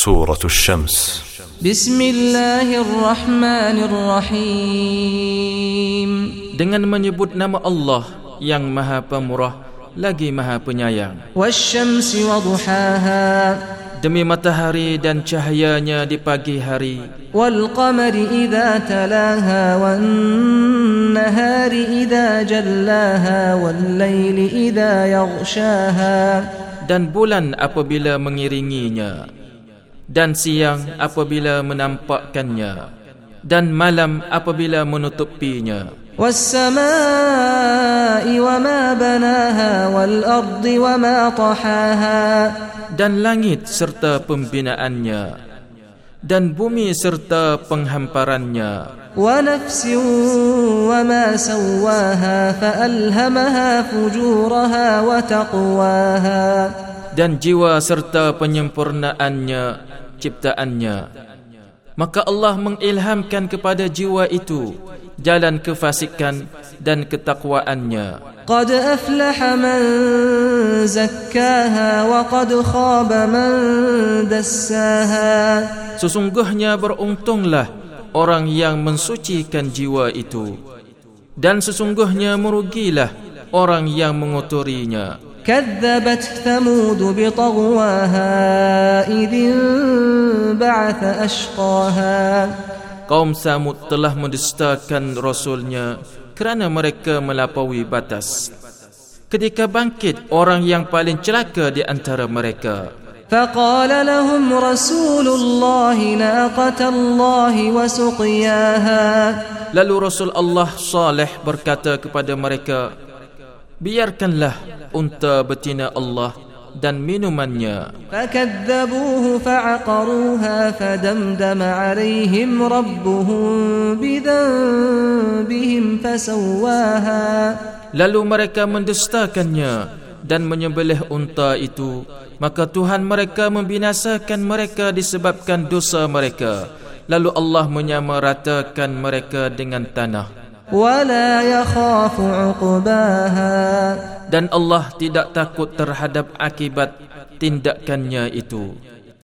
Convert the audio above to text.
سورة الشمس بسم الله الرحمن الرحيم dengan menyebut nama Allah yang Maha Pemurah lagi Maha Penyayang والشمس وضحاها demi matahari dan cahayanya di pagi hari والقمر إذا تلاها والنهار إذا جلاها والليل إذا يغشاها dan bulan apabila mengiringinya dan siang apabila menampakkannya dan malam apabila menutupinya. Wal-ardi dan langit serta pembinaannya dan bumi serta penghamparannya. Wa fa wa dan jiwa serta penyempurnaannya ciptaannya. Maka Allah mengilhamkan kepada jiwa itu jalan kefasikan dan ketakwaannya. Qad aflaha man zakkaha wa qad khaba man dassaha. Sesungguhnya beruntunglah orang yang mensucikan jiwa itu. Dan sesungguhnya merugilah orang yang mengotorinya. كذبت ثمود بطغواها إذ انبعث أشقاها kaum Samud telah mendustakan rasulnya kerana mereka melampaui batas ketika bangkit orang yang paling celaka di antara mereka فقال لهم رسول الله ناقة الله وسقياها lalu Rasul Allah Saleh berkata kepada mereka biarkanlah unta betina Allah dan minumannya. Fakadzabuhu fa'aqaruha fadamdama 'alaihim rabbuhum بِذَنْبِهِمْ fasawwaha. Lalu mereka mendustakannya dan menyembelih unta itu. Maka Tuhan mereka membinasakan mereka disebabkan dosa mereka. Lalu Allah menyamaratakan mereka dengan tanah dan Allah tidak takut terhadap akibat tindakannya itu